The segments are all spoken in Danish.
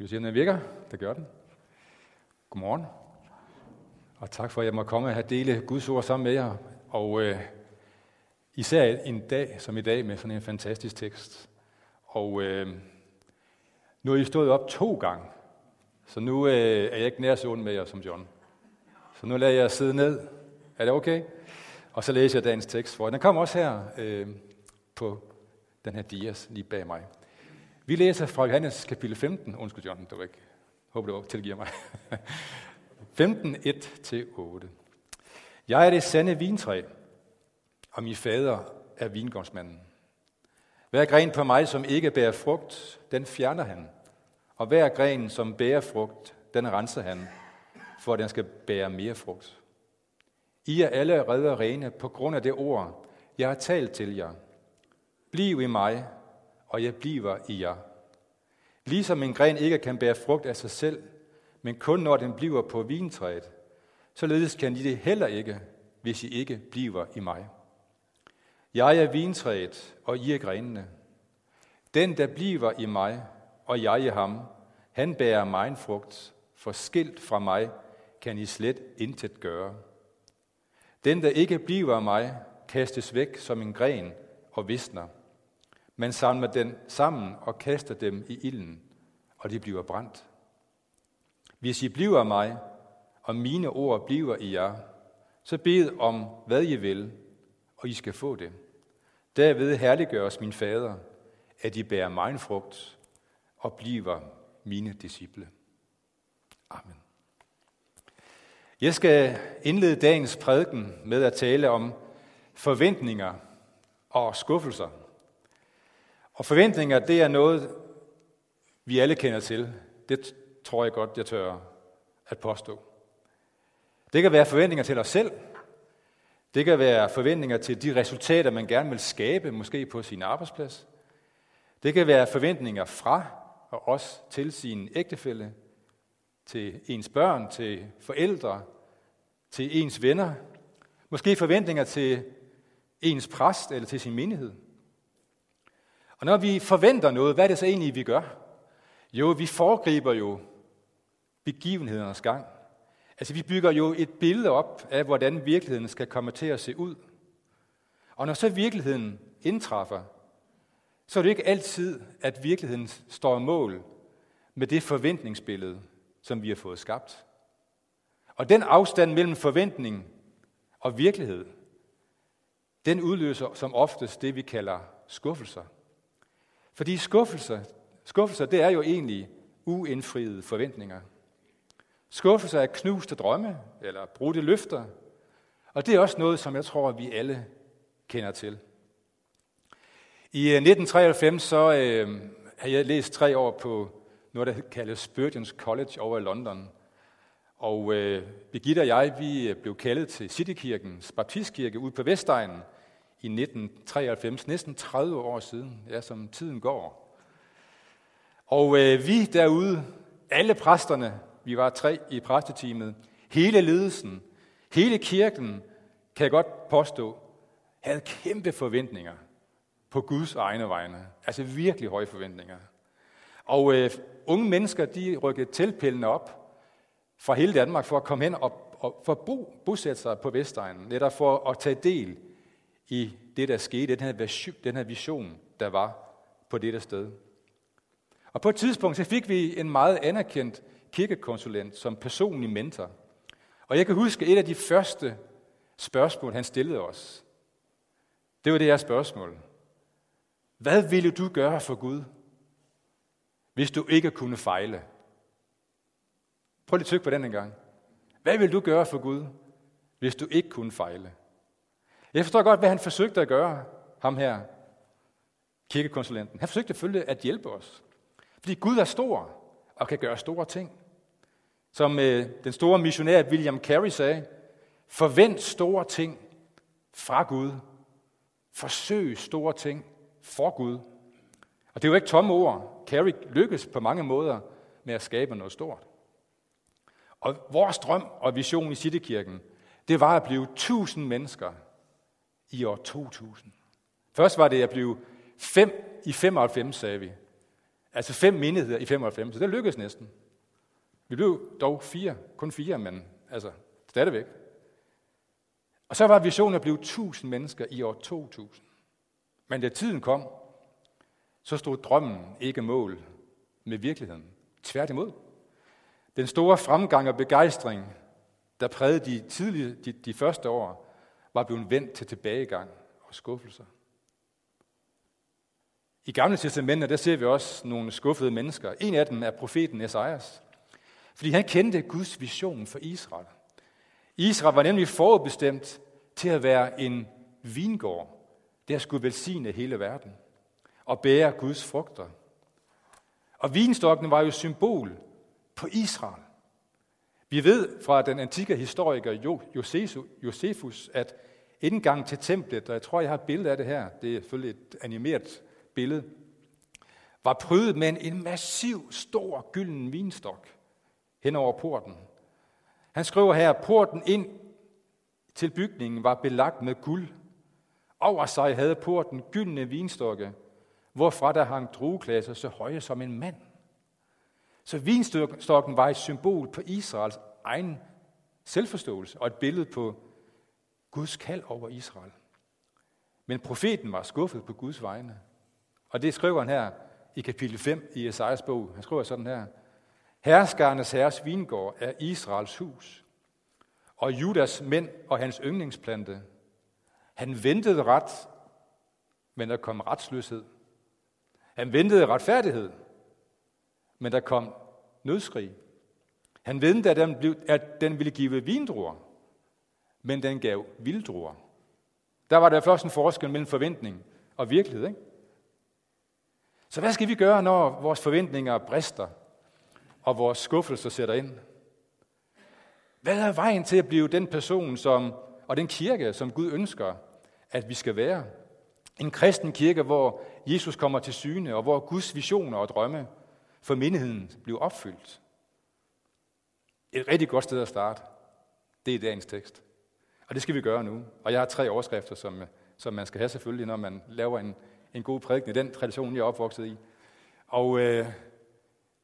Skal vi se, om den virker? Det gør den. Godmorgen. Og tak for, at jeg må komme og have dele Guds ord sammen med jer. Og øh, især en dag som i dag med sådan en fantastisk tekst. Og øh, nu har I stået op to gange. Så nu øh, er jeg ikke nær så ond med jer som John. Så nu lader jeg sidde ned. Er det okay? Og så læser jeg dagens tekst for Den kommer også her øh, på den her dias lige bag mig. Vi læser fra Johannes kapitel 15. Undskyld, John, du ikke. Håber, du tilgiver mig. 15, 1-8. Jeg er det sande vintræ, og min fader er vingårdsmanden. Hver gren på mig, som ikke bærer frugt, den fjerner han. Og hver gren, som bærer frugt, den renser han, for at den skal bære mere frugt. I er alle redder rene på grund af det ord, jeg har talt til jer. Bliv i mig, og jeg bliver i jer. Ligesom en gren ikke kan bære frugt af sig selv, men kun når den bliver på vintræet, således kan I det heller ikke, hvis I ikke bliver i mig. Jeg er vintræet, og I er grenene. Den, der bliver i mig, og jeg i ham, han bærer mig frugt, for skilt fra mig kan I slet intet gøre. Den, der ikke bliver af mig, kastes væk som en gren og visner. Man samler den sammen og kaster dem i ilden, og de bliver brændt. Hvis I bliver mig, og mine ord bliver i jer, så bed om, hvad I vil, og I skal få det. Derved herliggøres min fader, at I bærer mig frugt og bliver mine disciple. Amen. Jeg skal indlede dagens prædiken med at tale om forventninger og skuffelser. Og forventninger, det er noget, vi alle kender til. Det tror jeg godt, jeg tør at påstå. Det kan være forventninger til os selv. Det kan være forventninger til de resultater, man gerne vil skabe, måske på sin arbejdsplads. Det kan være forventninger fra og også til sin ægtefælle, til ens børn, til forældre, til ens venner. Måske forventninger til ens præst eller til sin menighed. Og når vi forventer noget, hvad er det så egentlig, vi gør? Jo, vi foregriber jo begivenhedernes gang. Altså, vi bygger jo et billede op af, hvordan virkeligheden skal komme til at se ud. Og når så virkeligheden indtræffer, så er det ikke altid, at virkeligheden står mål med det forventningsbillede, som vi har fået skabt. Og den afstand mellem forventning og virkelighed, den udløser som oftest det, vi kalder skuffelser. Fordi skuffelser, skuffelser det er jo egentlig uindfriede forventninger. Skuffelser er knuste drømme eller brudte løfter. Og det er også noget, som jeg tror, vi alle kender til. I øh, 1993 så øh, havde jeg læst tre år på noget, der kaldes Spurgeons College over i London. Og øh, Birgitte og jeg, vi øh, blev kaldet til Citykirkens baptistkirke ude på Vestegnen i 1993, næsten 30 år siden, ja, som tiden går. Og øh, vi derude, alle præsterne, vi var tre i præsteteamet, hele ledelsen, hele kirken, kan jeg godt påstå, havde kæmpe forventninger på Guds egne vegne. Altså virkelig høje forventninger. Og øh, unge mennesker, de rykkede teltpælene op fra hele Danmark for at komme hen og, og for at bo, bosætte sig på Vestegnen, netop for at tage del i det, der skete, den her, vision, den her vision, der var på dette sted. Og på et tidspunkt så fik vi en meget anerkendt kirkekonsulent som personlig mentor. Og jeg kan huske et af de første spørgsmål, han stillede os. Det var det her spørgsmål. Hvad ville du gøre for Gud, hvis du ikke kunne fejle? Prøv lige at tykke på den en gang. Hvad vil du gøre for Gud, hvis du ikke kunne fejle? Jeg forstår godt, hvad han forsøgte at gøre, ham her, kirkekonsulenten. Han forsøgte selvfølgelig at hjælpe os. Fordi Gud er stor og kan gøre store ting. Som øh, den store missionær William Carey sagde, forvent store ting fra Gud. Forsøg store ting for Gud. Og det er jo ikke tomme ord. Carey lykkes på mange måder med at skabe noget stort. Og vores drøm og vision i Citykirken, det var at blive tusind mennesker i år 2000. Først var det at blive fem i 95, sagde vi. Altså fem menigheder i 95, så det lykkedes næsten. Vi blev dog fire, kun fire, men altså stadigvæk. Og så var visionen at blive 1000 mennesker i år 2000. Men da tiden kom, så stod drømmen ikke mål med virkeligheden. Tværtimod. Den store fremgang og begejstring, der prægede de, tidlige, de, de første år, var blevet vendt til tilbagegang og skuffelser. I Gamle testamenter, der ser vi også nogle skuffede mennesker. En af dem er profeten Esajas. Fordi han kendte Guds vision for Israel. Israel var nemlig forudbestemt til at være en vingård, der skulle velsigne hele verden og bære Guds frugter. Og vinstokken var jo symbol på Israel. Vi ved fra den antikke historiker Josefus, at indgang til templet, og jeg tror, jeg har et billede af det her, det er selvfølgelig et animeret billede, var prydet med en massiv, stor, gylden vinstok hen over porten. Han skriver her, at porten ind til bygningen var belagt med guld. Over sig havde porten gyldne vinstokke, hvorfra der hang drueklasser så høje som en mand. Så vinstokken var et symbol på Israels egen selvforståelse og et billede på Guds kald over Israel. Men profeten var skuffet på Guds vegne. Og det skriver han her i kapitel 5 i Esajas bog. Han skriver sådan her. Herskernes herres vingård er Israels hus, og Judas mænd og hans yndlingsplante. Han ventede ret, men der kom retsløshed. Han ventede retfærdighed, men der kom nødskrig. Han ventede, at den, blev, at den ville give vindruer, men den gav vilddruer. Der var der først en forskel mellem forventning og virkelighed. Ikke? Så hvad skal vi gøre, når vores forventninger brister, og vores skuffelser sætter ind? Hvad er vejen til at blive den person som, og den kirke, som Gud ønsker, at vi skal være? En kristen kirke, hvor Jesus kommer til syne, og hvor Guds visioner og drømme for menigheden blev opfyldt. Et rigtig godt sted at starte, det er dagens tekst. Og det skal vi gøre nu. Og jeg har tre overskrifter, som, som man skal have selvfølgelig, når man laver en, en god prædiken i den tradition, jeg er opvokset i. Og øh,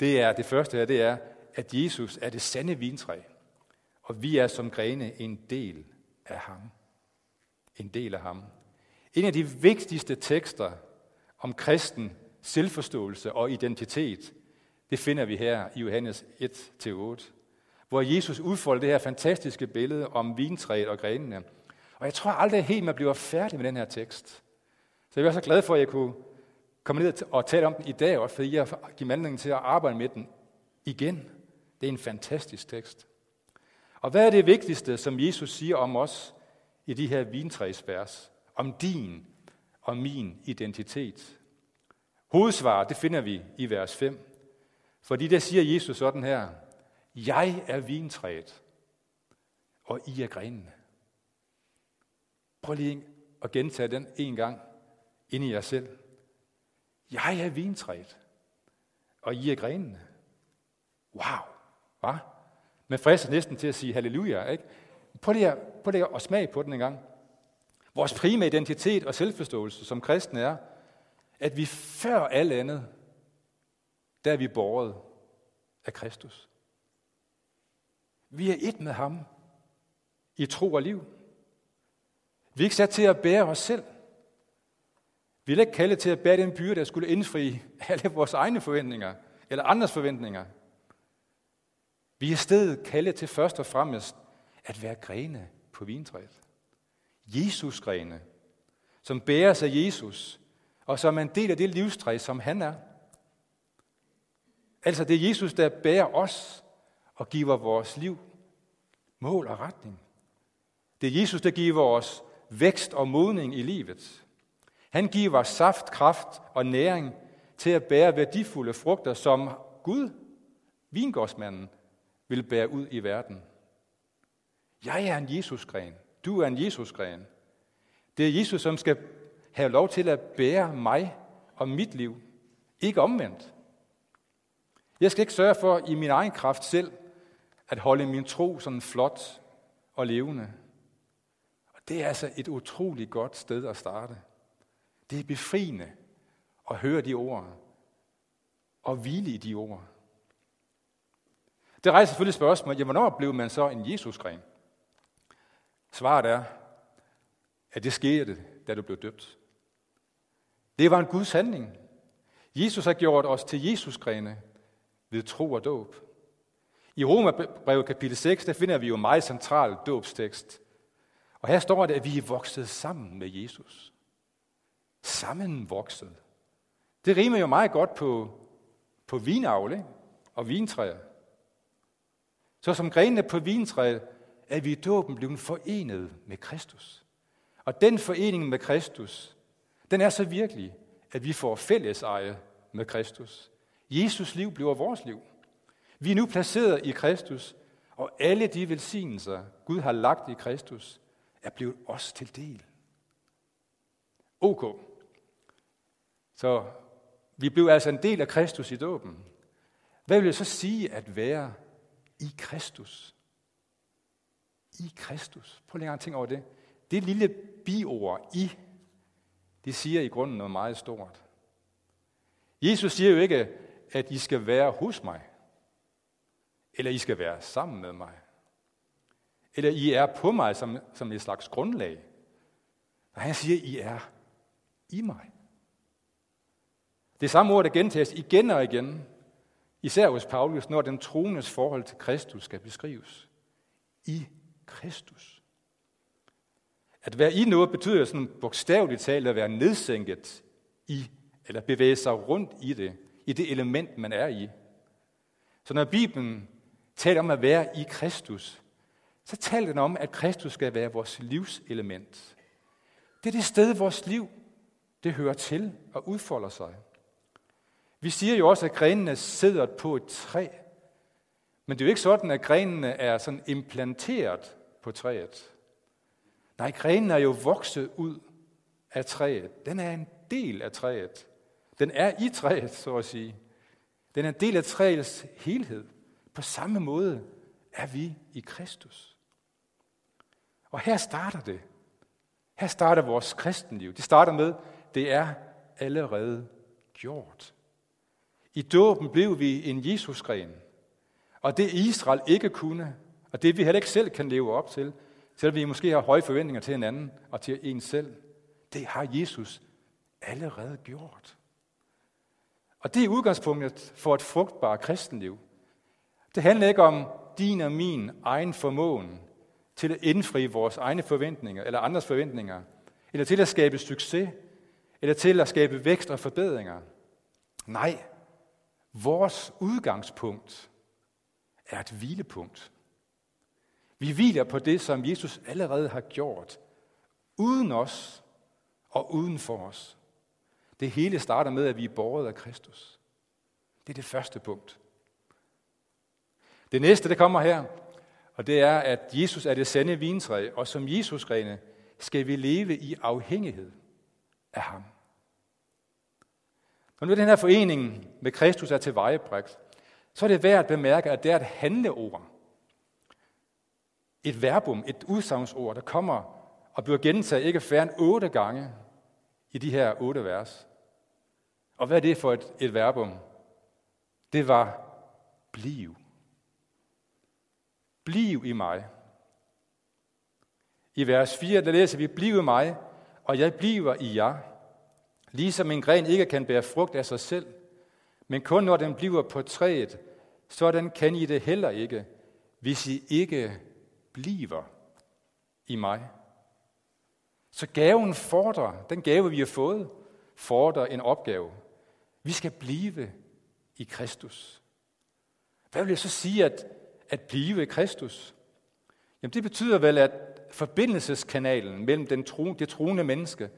det er det første her, det er, at Jesus er det sande vintræ, og vi er som grene en del af ham. En del af ham. En af de vigtigste tekster om kristen selvforståelse og identitet, det finder vi her i Johannes 1-8, hvor Jesus udfolder det her fantastiske billede om vintræet og grenene. Og jeg tror aldrig helt, man bliver færdig med den her tekst. Så jeg er så glad for, at jeg kunne komme ned og tale om den i dag, også fordi jeg giver anledning til at arbejde med den igen. Det er en fantastisk tekst. Og hvad er det vigtigste, som Jesus siger om os i de her vintræsvers? Om din og min identitet. Hovedsvaret, det finder vi i vers 5. Fordi der siger Jesus sådan her, jeg er vintræet, og I er grenene. Prøv lige at gentage den en gang ind i jer selv. Jeg er vintræet, og I er grenene. Wow, hva? Man frister næsten til at sige halleluja, ikke? Prøv lige, at, prøv lige at smage på den en gang. Vores primære identitet og selvforståelse som kristne er, at vi før alt andet, der er vi borget af Kristus. Vi er et med ham i tro og liv. Vi er ikke sat til at bære os selv. Vi er ikke kaldet til at bære den byrde, der skulle indfri alle vores egne forventninger, eller andres forventninger. Vi er i stedet kaldet til først og fremmest at være grene på vintræet. Jesus grene, som bæres af Jesus, og som er en del af det livstræ, som han er. Altså det er Jesus, der bærer os og giver vores liv mål og retning. Det er Jesus, der giver os vækst og modning i livet. Han giver os saft, kraft og næring til at bære værdifulde frugter, som Gud, vingårdsmanden, vil bære ud i verden. Jeg er en Jesusgren. Du er en Jesusgren. Det er Jesus, som skal have lov til at bære mig og mit liv. Ikke omvendt. Jeg skal ikke sørge for i min egen kraft selv at holde min tro sådan flot og levende. Og det er altså et utroligt godt sted at starte. Det er befriende at høre de ord og hvile i de ord. Det rejser selvfølgelig spørgsmålet, jamen, hvornår blev man så en Jesusgren? Svaret er, at det skete, da du blev døbt. Det var en Guds handling. Jesus har gjort os til Jesusgrene ved tro og dåb. I Romerbrevet kapitel 6, der finder vi jo en meget central dåbstekst. Og her står det, at vi er vokset sammen med Jesus. Sammenvokset. Det rimer jo meget godt på, på vinavle og vintræer. Så som grenene på vintræet er vi i dåben blevet forenet med Kristus. Og den forening med Kristus, den er så virkelig, at vi får fælles eje med Kristus. Jesus liv bliver vores liv. Vi er nu placeret i Kristus, og alle de velsignelser, Gud har lagt i Kristus, er blevet os til del. Ok. Så vi blev altså en del af Kristus i dåben. Hvad vil det så sige at være i Kristus? I Kristus. Prøv lige at tænke over det. Det lille biord i, det siger i grunden noget meget stort. Jesus siger jo ikke, at I skal være hos mig, eller I skal være sammen med mig, eller I er på mig som, som et slags grundlag. Og han siger, I er i mig. Det samme ord, der gentages igen og igen, især hos Paulus, når den troendes forhold til Kristus skal beskrives. I Kristus. At være i noget betyder sådan bogstaveligt talt at være nedsænket i, eller bevæge sig rundt i det, i det element, man er i. Så når Bibelen taler om at være i Kristus, så taler den om, at Kristus skal være vores livselement. Det er det sted, vores liv det hører til og udfolder sig. Vi siger jo også, at grenene sidder på et træ. Men det er jo ikke sådan, at grenene er sådan implanteret på træet. Nej, grenen er jo vokset ud af træet. Den er en del af træet. Den er i træet, så at sige. Den er en del af træets helhed. På samme måde er vi i Kristus. Og her starter det. Her starter vores kristenliv. Det starter med, det er allerede gjort. I dåben blev vi en Jesusgren. Og det Israel ikke kunne, og det vi heller ikke selv kan leve op til, selvom vi måske har høje forventninger til hinanden og til en selv, det har Jesus allerede gjort. Og det er udgangspunktet for et frugtbart kristenliv. Det handler ikke om din og min egen formåen til at indfri vores egne forventninger eller andres forventninger, eller til at skabe succes, eller til at skabe vækst og forbedringer. Nej, vores udgangspunkt er et hvilepunkt. Vi hviler på det, som Jesus allerede har gjort, uden os og uden for os. Det hele starter med, at vi er borget af Kristus. Det er det første punkt. Det næste, det kommer her, og det er, at Jesus er det sande vintræ, og som Jesusgrene skal vi leve i afhængighed af ham. Når nu den her forening med Kristus er til tilvejebrægt, så er det værd at bemærke, at det er et handleord. Et verbum, et udsagnsord, der kommer og bliver gentaget ikke færre end otte gange i de her otte vers. Og hvad er det for et, et verbum? Det var bliv. Bliv i mig. I vers 4, der læser vi, bliv i mig, og jeg bliver i jer. Ligesom en gren ikke kan bære frugt af sig selv, men kun når den bliver på træet, sådan kan I det heller ikke, hvis I ikke bliver i mig. Så gaven fordrer, den gave vi har fået, fordrer en opgave. Vi skal blive i Kristus. Hvad vil jeg så sige at, at blive i Kristus? Jamen det betyder vel, at forbindelseskanalen mellem den tro, det troende menneske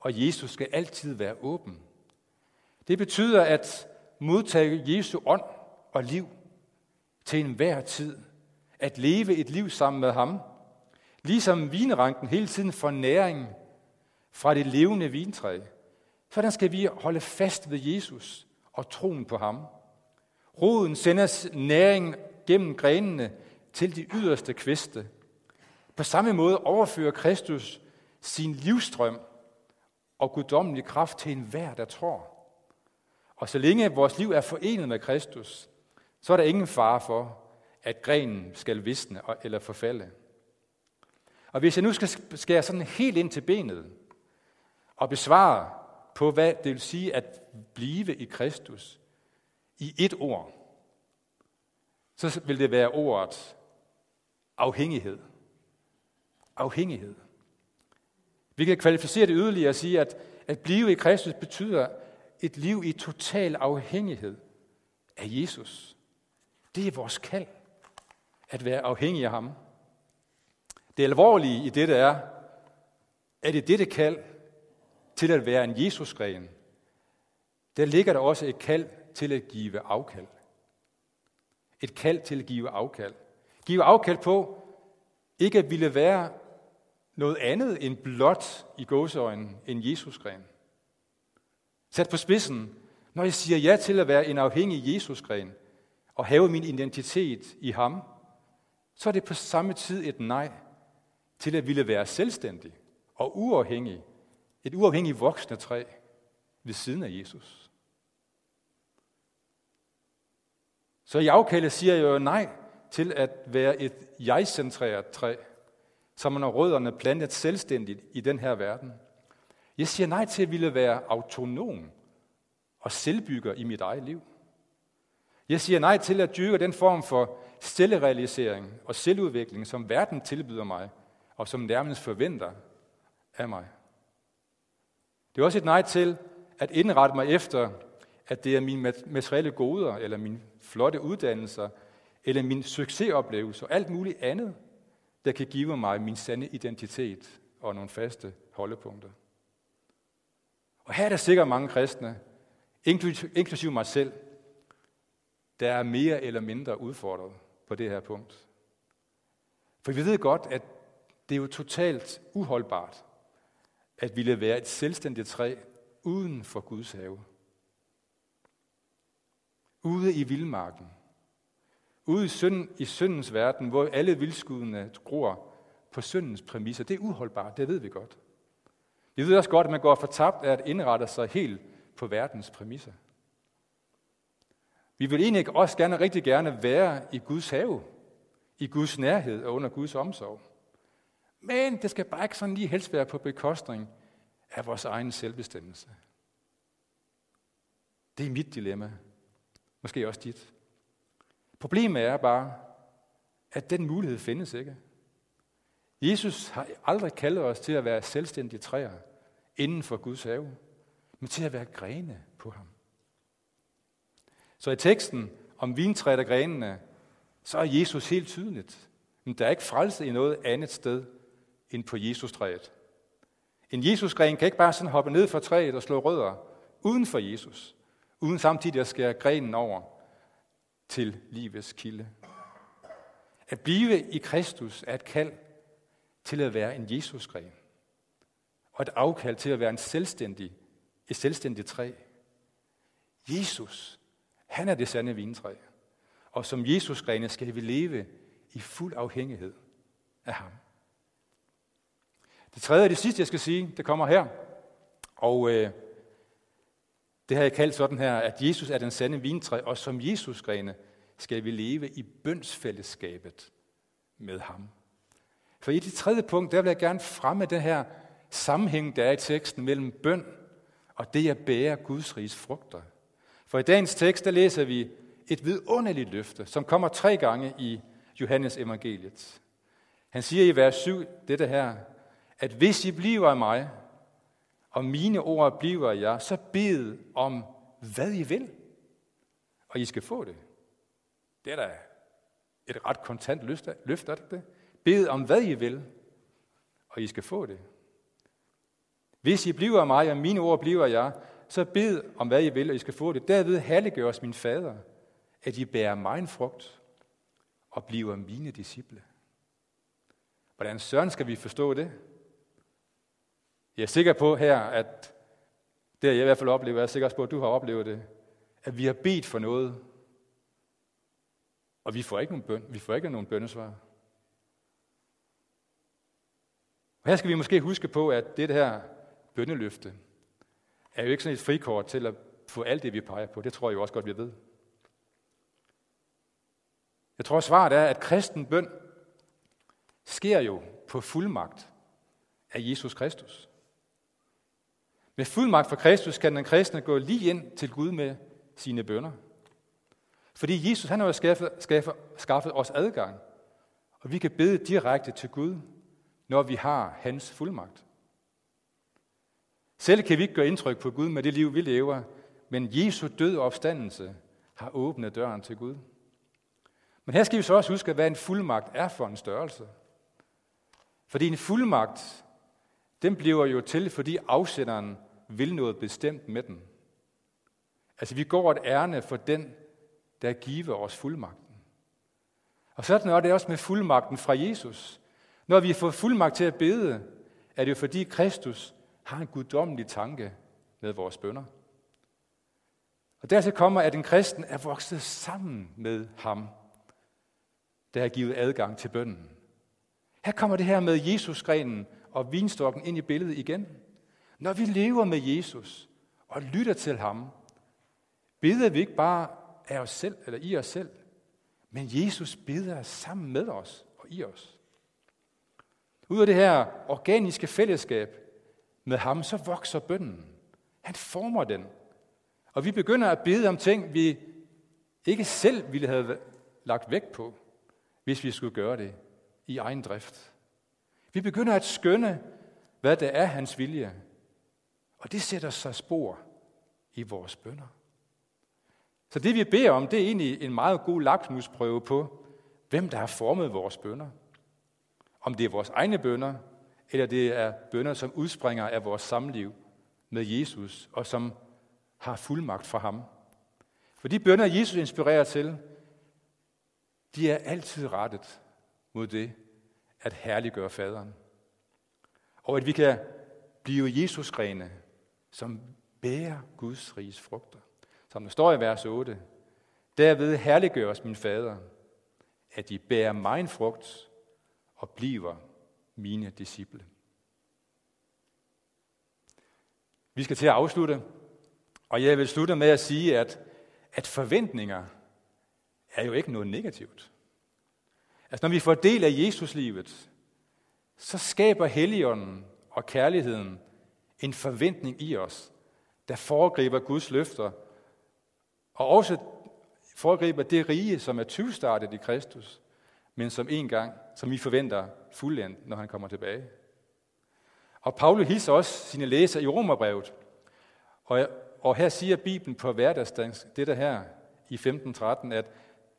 og Jesus skal altid være åben. Det betyder at modtage Jesu ånd og liv til enhver tid. At leve et liv sammen med ham. Ligesom vinranken hele tiden får næring fra det levende vintræ. Sådan skal vi holde fast ved Jesus og troen på ham. Roden sender næring gennem grenene til de yderste kviste. På samme måde overfører Kristus sin livstrøm og guddommelig kraft til enhver, der tror. Og så længe vores liv er forenet med Kristus, så er der ingen fare for, at grenen skal visne eller forfalde. Og hvis jeg nu skal skære sådan helt ind til benet og besvare på, hvad det vil sige at blive i Kristus i et ord, så vil det være ordet afhængighed. Afhængighed. Vi kan kvalificere det yderligere og sige, at at blive i Kristus betyder et liv i total afhængighed af Jesus. Det er vores kald, at være afhængig af ham. Det alvorlige i dette er, at i dette kald til at være en Jesusgren, der ligger der også et kald til at give afkald. Et kald til at give afkald. Give afkald på ikke at ville være noget andet end blot i gåseøjnen en Jesusgren. Sat på spidsen, når jeg siger ja til at være en afhængig Jesusgren og have min identitet i ham, så er det på samme tid et nej til at ville være selvstændig og uafhængig, et uafhængigt voksende træ ved siden af Jesus. Så i afkaldet siger jeg jo nej til at være et jeg-centreret træ, som man har rødderne plantet selvstændigt i den her verden. Jeg siger nej til at ville være autonom og selvbygger i mit eget liv. Jeg siger nej til at dyrke den form for selvrealisering og selvudvikling, som verden tilbyder mig, og som nærmest forventer af mig. Det er også et nej til at indrette mig efter, at det er mine materielle goder, eller mine flotte uddannelser, eller min succesoplevelse og alt muligt andet, der kan give mig min sande identitet og nogle faste holdepunkter. Og her er der sikkert mange kristne, inklusive mig selv, der er mere eller mindre udfordret på det her punkt. For vi ved godt, at det er jo totalt uholdbart at ville være et selvstændigt træ uden for Guds have. Ude i vildmarken, Ude i, synd, i syndens verden, hvor alle vildskudene gror på syndens præmisser. Det er uholdbart, det ved vi godt. Vi ved også godt, at man går fortabt af at indrette sig helt på verdens præmisser. Vi vil egentlig også gerne, rigtig gerne være i Guds have, i Guds nærhed og under Guds omsorg. Men det skal bare ikke sådan lige helst være på bekostning af vores egen selvbestemmelse. Det er mit dilemma. Måske også dit. Problemet er bare, at den mulighed findes ikke. Jesus har aldrig kaldet os til at være selvstændige træer inden for Guds have, men til at være grene på ham. Så i teksten om vintræet og grenene, så er Jesus helt tydeligt. Men der er ikke frelse i noget andet sted end på Jesus-træet. En Jesusgren kan ikke bare sådan hoppe ned fra træet og slå rødder uden for Jesus, uden samtidig at skære grenen over til livets kilde. At blive i Kristus er et kald til at være en Jesusgren, og et afkald til at være en selvstændig, et selvstændigt træ. Jesus, han er det sande vintræ, og som Jesusgrene skal vi leve i fuld afhængighed af ham. Det tredje og det sidste, jeg skal sige, det kommer her. Og øh, det har jeg kaldt sådan her, at Jesus er den sande vintræ, og som Jesus grene skal vi leve i bønsfællesskabet med ham. For i det tredje punkt, der vil jeg gerne fremme den her sammenhæng, der er i teksten mellem bøn og det at bære Guds riges frugter. For i dagens tekst, der læser vi et vidunderligt løfte, som kommer tre gange i Johannes evangeliet. Han siger i vers 7 dette her, at hvis I bliver af mig, og mine ord bliver jer, så bed om, hvad I vil, og I skal få det. Det er da et ret kontant løft, er det det? Bed om, hvad I vil, og I skal få det. Hvis I bliver af mig, og mine ord bliver jeg, så bed om, hvad I vil, og I skal få det. Derved herliggøres min fader, at I bærer mig en frugt og bliver mine disciple. Hvordan søren skal vi forstå det? Jeg er sikker på her, at det jeg i hvert fald oplever, jeg er sikker på, at du har oplevet det, at vi har bedt for noget, og vi får ikke nogen bøn, vi får ikke nogen bønnesvar. Og her skal vi måske huske på, at det her bønneløfte er jo ikke sådan et frikort til at få alt det, vi peger på. Det tror jeg jo også godt, vi ved. Jeg tror, svaret er, at kristen bøn sker jo på fuldmagt af Jesus Kristus. Med fuldmagt for Kristus kan den kristne gå lige ind til Gud med sine bønder. Fordi Jesus han har jo skaffet, skaffet, skaffet os adgang, og vi kan bede direkte til Gud, når vi har hans fuldmagt. Selv kan vi ikke gøre indtryk på Gud med det liv, vi lever, men Jesu død og opstandelse har åbnet døren til Gud. Men her skal vi så også huske, hvad en fuldmagt er for en størrelse. Fordi en fuldmagt, den bliver jo til, fordi afsenderen vil noget bestemt med den. Altså vi går et ærne for den, der giver os fuldmagten. Og sådan er det også med fuldmagten fra Jesus. Når vi får fuldmagt til at bede, er det jo fordi Kristus har en guddommelig tanke med vores bønder. Og dertil kommer, at en kristen er vokset sammen med ham, der har givet adgang til bønden. Her kommer det her med Jesusgrenen og vinstokken ind i billedet igen. Når vi lever med Jesus og lytter til ham, beder vi ikke bare af os selv eller i os selv, men Jesus beder sammen med os og i os. Ud af det her organiske fællesskab med ham, så vokser bønden. Han former den. Og vi begynder at bede om ting, vi ikke selv ville have lagt vægt på, hvis vi skulle gøre det i egen drift. Vi begynder at skønne, hvad det er hans vilje. Og det sætter sig spor i vores bønder. Så det vi beder om, det er egentlig en meget god lakmusprøve på, hvem der har formet vores bønder. Om det er vores egne bønder, eller det er bønder, som udspringer af vores samliv med Jesus, og som har fuldmagt fra ham. For de bønder, Jesus inspirerer til, de er altid rettet mod det at herliggøre faderen. Og at vi kan blive Jesusgrene, som bærer Guds riges frugter. Som der står i vers 8. Derved herliggøres min fader, at de bærer mig en frugt og bliver mine disciple. Vi skal til at afslutte, og jeg vil slutte med at sige, at, at forventninger er jo ikke noget negativt. Altså når vi får del af Jesuslivet, så skaber Helligånden og kærligheden en forventning i os, der foregriber Guds løfter, og også foregriber det rige, som er tyvstartet i Kristus, men som en gang, som vi forventer fuldendt, når han kommer tilbage. Og Paulus hilser også sine læser i Romerbrevet, og, og her siger Bibelen på hverdagsdansk, det der her i 15.13, at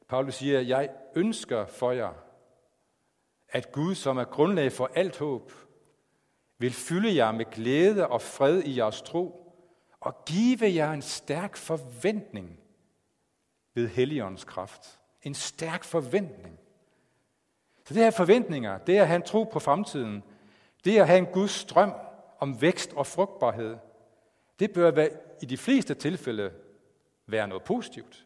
Paulus siger, jeg ønsker for jer, at Gud, som er grundlag for alt håb, vil fylde jer med glæde og fred i jeres tro, og give jer en stærk forventning ved Helligåndens kraft. En stærk forventning. Så det her forventninger, det er at have en tro på fremtiden, det er at have en Guds strøm om vækst og frugtbarhed, det bør være, i de fleste tilfælde være noget positivt.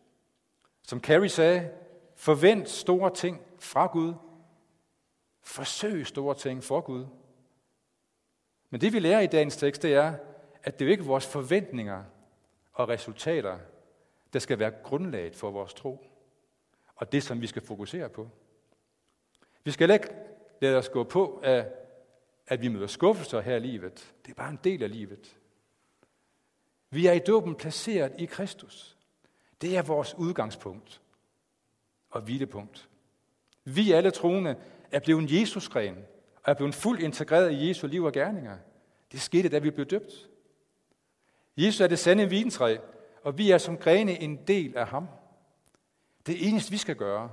Som Carrie sagde, forvent store ting fra Gud. Forsøg store ting for Gud. Men det vi lærer i dagens tekst, det er, at det er ikke vores forventninger og resultater, der skal være grundlaget for vores tro. Og det, som vi skal fokusere på. Vi skal ikke lade os gå på, at, at vi møder skuffelser her i livet. Det er bare en del af livet. Vi er i dåben placeret i Kristus. Det er vores udgangspunkt og hvilepunkt. Vi alle troende er blevet Jesusgren og er blevet fuldt integreret i Jesu liv og gerninger. Det skete, da vi blev døbt. Jesus er det sande vintræ, og vi er som grene en del af ham. Det eneste, vi skal gøre,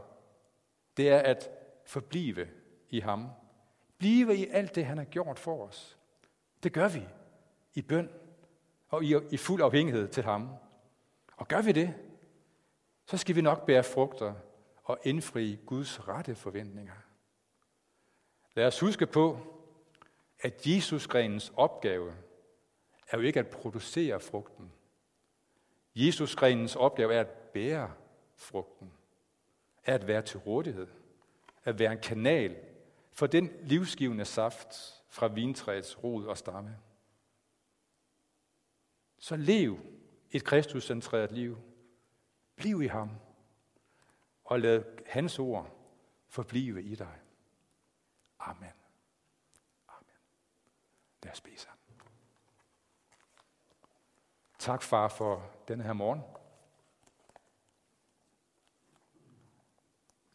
det er at forblive i ham. Blive i alt det, han har gjort for os. Det gør vi i bøn og i, i fuld afhængighed til ham. Og gør vi det, så skal vi nok bære frugter og indfri Guds rette forventninger. Lad os huske på, at Jesusgrenens opgave er jo ikke at producere frugten. Jesusgrenens opgave er at bære frugten, er at være til rådighed, at være en kanal for den livsgivende saft fra vintræets rod og stamme. Så lev et kristuscentreret liv. Bliv i ham, og lad hans ord forblive i dig. Amen. Amen. Lad os bede sammen. Tak, far, for denne her morgen.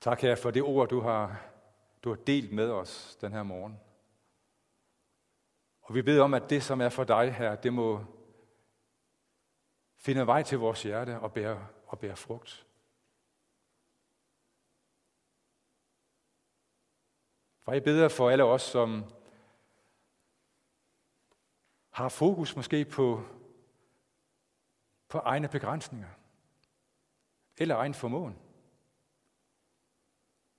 Tak, her for det ord, du har, du har delt med os den her morgen. Og vi beder om, at det, som er for dig her, det må finde vej til vores hjerte og bære, og bære frugt. Og jeg beder for alle os, som har fokus måske på, på egne begrænsninger eller egen formåen.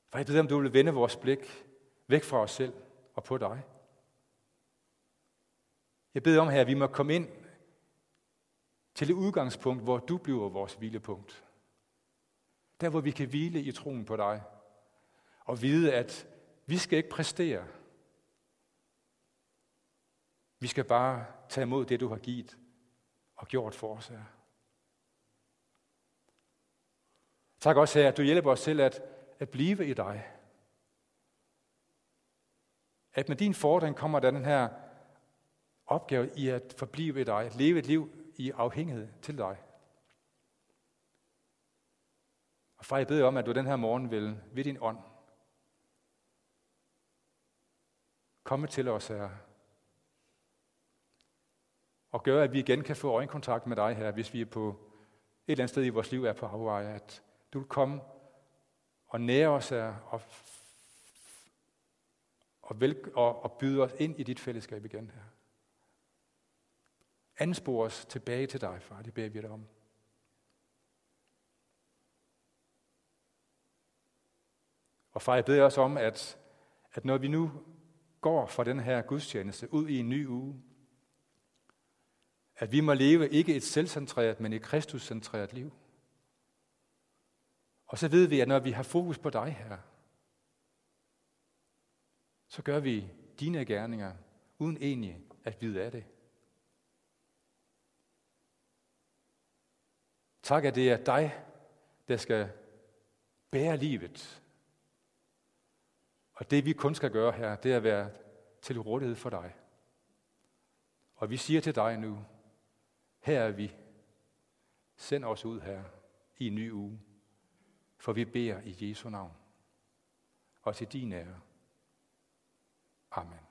For jeg beder, om du vil vende vores blik væk fra os selv og på dig. Jeg beder om her, at vi må komme ind til det udgangspunkt, hvor du bliver vores hvilepunkt. Der, hvor vi kan hvile i troen på dig. Og vide, at vi skal ikke præstere. Vi skal bare tage imod det, du har givet og gjort for os her. Tak også her, at du hjælper os til at, at blive i dig. At med din fordring kommer der den her opgave i at forblive i dig, at leve et liv i afhængighed til dig. Og far, jeg beder om, at du den her morgen vil ved din ånd komme til os Herre. og gøre, at vi igen kan få øjenkontakt med dig her, hvis vi er på et eller andet sted i vores liv er på afveje, at du vil komme og nære os Herre, og, og, vel, og, og byde os ind i dit fællesskab igen her. Anspor os tilbage til dig, far. Det beder vi dig om. Og far, jeg beder os om, at, at når vi nu går fra den her gudstjeneste ud i en ny uge, at vi må leve ikke et selvcentreret, men et kristuscentreret liv. Og så ved vi, at når vi har fokus på dig her, så gør vi dine gerninger, uden egentlig at vide af det. Tak, at det er dig, der skal bære livet. Og det vi kun skal gøre her, det er at være til rådighed for dig. Og vi siger til dig nu, her er vi. Send os ud her i en ny uge, for vi beder i Jesu navn og til din ære. Amen.